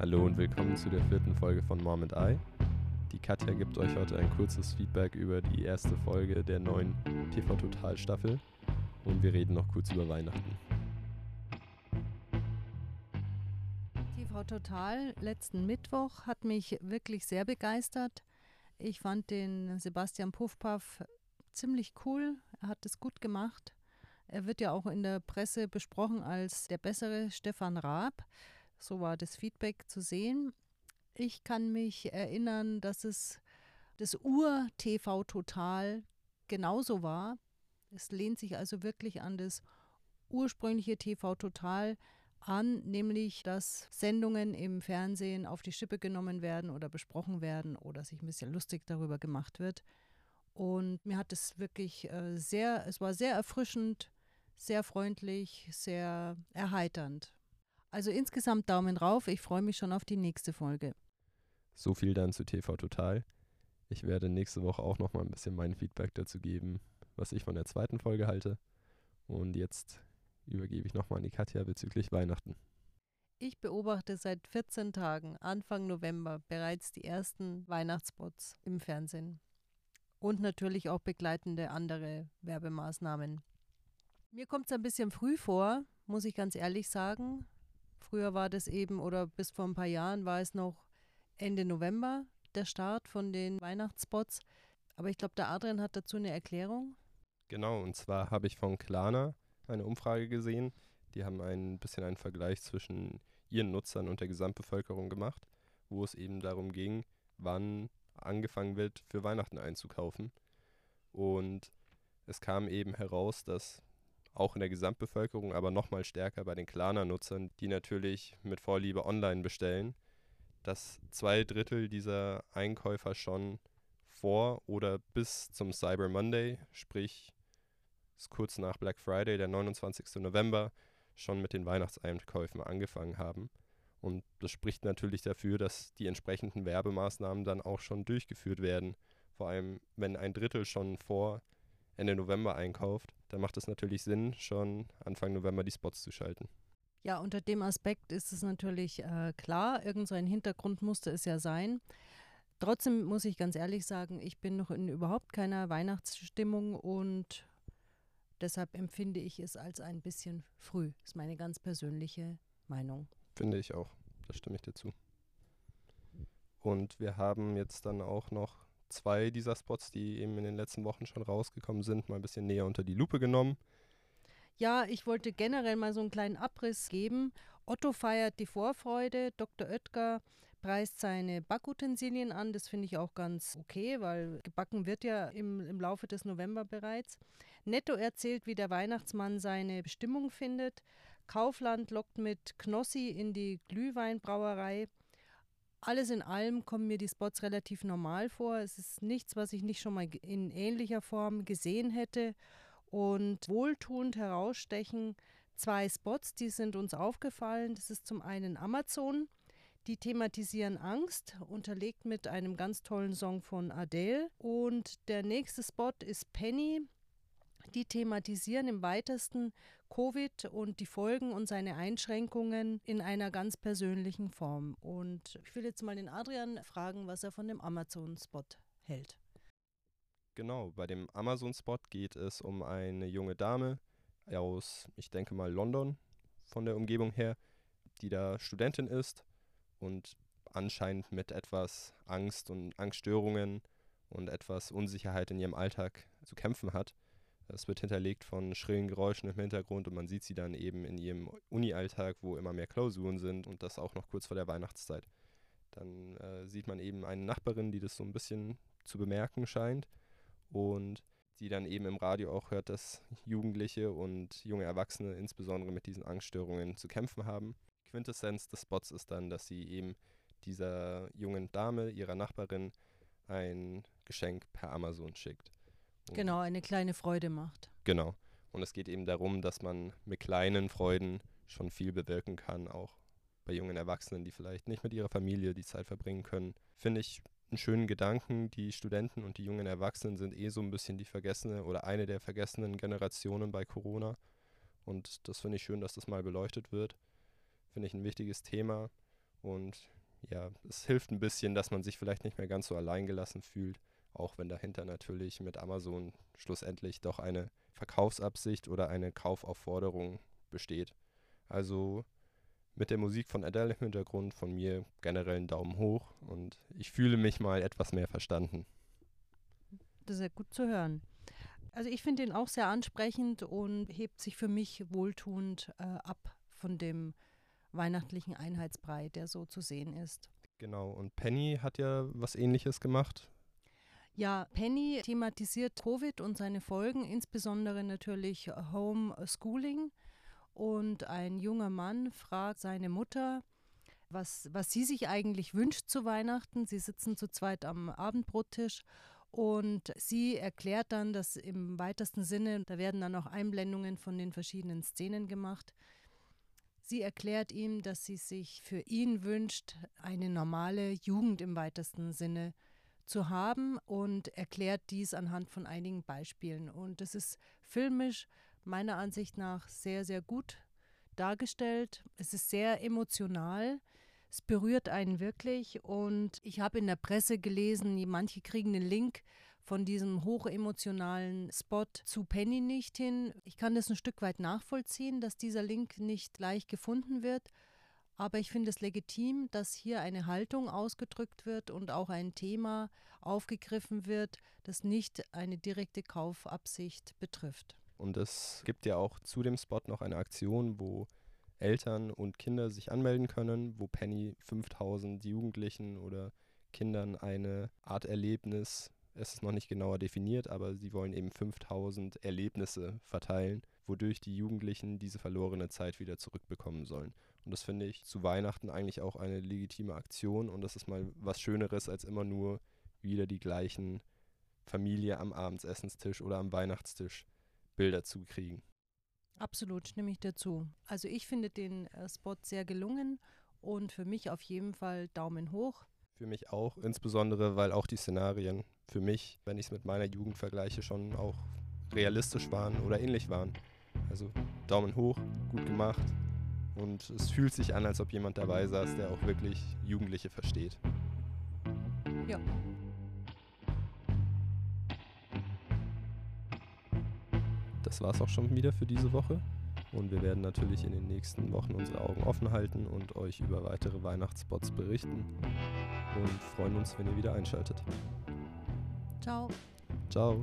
Hallo und willkommen zu der vierten Folge von Mom and I. Die Katja gibt euch heute ein kurzes Feedback über die erste Folge der neuen TV Total Staffel und wir reden noch kurz über Weihnachten. TV Total letzten Mittwoch hat mich wirklich sehr begeistert. Ich fand den Sebastian Puffpaff ziemlich cool. Er hat es gut gemacht. Er wird ja auch in der Presse besprochen als der bessere Stefan Raab. So war das Feedback zu sehen. Ich kann mich erinnern, dass es das Ur-TV Total genauso war. Es lehnt sich also wirklich an das ursprüngliche TV Total an, nämlich dass Sendungen im Fernsehen auf die Schippe genommen werden oder besprochen werden oder sich ein bisschen lustig darüber gemacht wird. Und mir hat es wirklich äh, sehr, es war sehr erfrischend, sehr freundlich, sehr erheiternd. Also insgesamt Daumen rauf. Ich freue mich schon auf die nächste Folge. So viel dann zu TV Total. Ich werde nächste Woche auch noch mal ein bisschen mein Feedback dazu geben, was ich von der zweiten Folge halte. Und jetzt übergebe ich nochmal an die Katja bezüglich Weihnachten. Ich beobachte seit 14 Tagen, Anfang November, bereits die ersten Weihnachtsspots im Fernsehen. Und natürlich auch begleitende andere Werbemaßnahmen. Mir kommt es ein bisschen früh vor, muss ich ganz ehrlich sagen. Früher war das eben, oder bis vor ein paar Jahren war es noch Ende November, der Start von den Weihnachtsspots. Aber ich glaube, der Adrian hat dazu eine Erklärung. Genau, und zwar habe ich von Klarna eine Umfrage gesehen. Die haben ein bisschen einen Vergleich zwischen ihren Nutzern und der Gesamtbevölkerung gemacht, wo es eben darum ging, wann angefangen wird, für Weihnachten einzukaufen. Und es kam eben heraus, dass auch in der Gesamtbevölkerung, aber nochmal stärker bei den Klarna-Nutzern, die natürlich mit Vorliebe online bestellen, dass zwei Drittel dieser Einkäufer schon vor oder bis zum Cyber Monday, sprich kurz nach Black Friday, der 29. November, schon mit den Weihnachtseinkäufen angefangen haben. Und das spricht natürlich dafür, dass die entsprechenden Werbemaßnahmen dann auch schon durchgeführt werden. Vor allem, wenn ein Drittel schon vor Ende November einkauft, dann macht es natürlich Sinn, schon Anfang November die Spots zu schalten. Ja, unter dem Aspekt ist es natürlich äh, klar, irgend so ein Hintergrund musste es ja sein. Trotzdem muss ich ganz ehrlich sagen, ich bin noch in überhaupt keiner Weihnachtsstimmung und deshalb empfinde ich es als ein bisschen früh. Das ist meine ganz persönliche Meinung. Finde ich auch. Da stimme ich dir zu. Und wir haben jetzt dann auch noch zwei dieser Spots, die eben in den letzten Wochen schon rausgekommen sind, mal ein bisschen näher unter die Lupe genommen. Ja, ich wollte generell mal so einen kleinen Abriss geben. Otto feiert die Vorfreude, Dr. Oetker preist seine Backutensilien an. Das finde ich auch ganz okay, weil gebacken wird ja im, im Laufe des November bereits. Netto erzählt, wie der Weihnachtsmann seine Bestimmung findet. Kaufland lockt mit Knossi in die Glühweinbrauerei. Alles in allem kommen mir die Spots relativ normal vor. Es ist nichts, was ich nicht schon mal in ähnlicher Form gesehen hätte. Und wohltuend herausstechen zwei Spots, die sind uns aufgefallen. Das ist zum einen Amazon. Die thematisieren Angst, unterlegt mit einem ganz tollen Song von Adele. Und der nächste Spot ist Penny. Die thematisieren im weitesten Covid und die Folgen und seine Einschränkungen in einer ganz persönlichen Form. Und ich will jetzt mal den Adrian fragen, was er von dem Amazon-Spot hält. Genau, bei dem Amazon-Spot geht es um eine junge Dame aus, ich denke mal, London von der Umgebung her, die da Studentin ist und anscheinend mit etwas Angst und Angststörungen und etwas Unsicherheit in ihrem Alltag zu kämpfen hat. Es wird hinterlegt von schrillen Geräuschen im Hintergrund und man sieht sie dann eben in ihrem Uni-Alltag, wo immer mehr Klausuren sind und das auch noch kurz vor der Weihnachtszeit. Dann äh, sieht man eben eine Nachbarin, die das so ein bisschen zu bemerken scheint und die dann eben im Radio auch hört, dass Jugendliche und junge Erwachsene insbesondere mit diesen Angststörungen zu kämpfen haben. Quintessenz des Spots ist dann, dass sie eben dieser jungen Dame, ihrer Nachbarin, ein Geschenk per Amazon schickt. Genau, eine kleine Freude macht. Genau. Und es geht eben darum, dass man mit kleinen Freuden schon viel bewirken kann, auch bei jungen Erwachsenen, die vielleicht nicht mit ihrer Familie die Zeit verbringen können. Finde ich einen schönen Gedanken. Die Studenten und die jungen Erwachsenen sind eh so ein bisschen die vergessene oder eine der vergessenen Generationen bei Corona. Und das finde ich schön, dass das mal beleuchtet wird. Finde ich ein wichtiges Thema. Und ja, es hilft ein bisschen, dass man sich vielleicht nicht mehr ganz so alleingelassen fühlt, auch wenn dahinter natürlich mit Amazon schlussendlich doch eine Verkaufsabsicht oder eine Kaufaufforderung besteht. Also mit der Musik von Adele im Hintergrund von mir generell einen Daumen hoch und ich fühle mich mal etwas mehr verstanden. Das ist ja gut zu hören. Also ich finde ihn auch sehr ansprechend und hebt sich für mich wohltuend äh, ab von dem weihnachtlichen Einheitsbrei, der so zu sehen ist. Genau, und Penny hat ja was ähnliches gemacht. Ja, Penny thematisiert Covid und seine Folgen, insbesondere natürlich Homeschooling. Und ein junger Mann fragt seine Mutter, was, was sie sich eigentlich wünscht zu Weihnachten. Sie sitzen zu zweit am Abendbrottisch und sie erklärt dann, dass im weitesten Sinne, da werden dann auch Einblendungen von den verschiedenen Szenen gemacht. Sie erklärt ihm, dass sie sich für ihn wünscht, eine normale Jugend im weitesten Sinne zu haben und erklärt dies anhand von einigen Beispielen. Und es ist filmisch meiner Ansicht nach sehr, sehr gut dargestellt. Es ist sehr emotional. Es berührt einen wirklich und ich habe in der Presse gelesen, manche kriegen den Link von diesem hochemotionalen Spot zu Penny nicht hin. Ich kann das ein Stück weit nachvollziehen, dass dieser Link nicht leicht gefunden wird. Aber ich finde es legitim, dass hier eine Haltung ausgedrückt wird und auch ein Thema aufgegriffen wird, das nicht eine direkte Kaufabsicht betrifft. Und es gibt ja auch zu dem Spot noch eine Aktion, wo Eltern und Kinder sich anmelden können, wo Penny 5000 Jugendlichen oder Kindern eine Art Erlebnis, es ist noch nicht genauer definiert, aber sie wollen eben 5000 Erlebnisse verteilen, wodurch die Jugendlichen diese verlorene Zeit wieder zurückbekommen sollen. Und das finde ich zu Weihnachten eigentlich auch eine legitime Aktion und das ist mal was Schöneres, als immer nur wieder die gleichen Familie am Abendsessenstisch oder am Weihnachtstisch Bilder zu kriegen. Absolut, stimme ich dazu. Also ich finde den äh, Spot sehr gelungen und für mich auf jeden Fall Daumen hoch. Für mich auch, insbesondere weil auch die Szenarien für mich, wenn ich es mit meiner Jugend vergleiche, schon auch realistisch waren oder ähnlich waren. Also Daumen hoch, gut gemacht und es fühlt sich an, als ob jemand dabei saß, der auch wirklich Jugendliche versteht. Ja. das war es auch schon wieder für diese Woche. Und wir werden natürlich in den nächsten Wochen unsere Augen offen halten und euch über weitere Weihnachtsspots berichten. Und freuen uns, wenn ihr wieder einschaltet. 招，招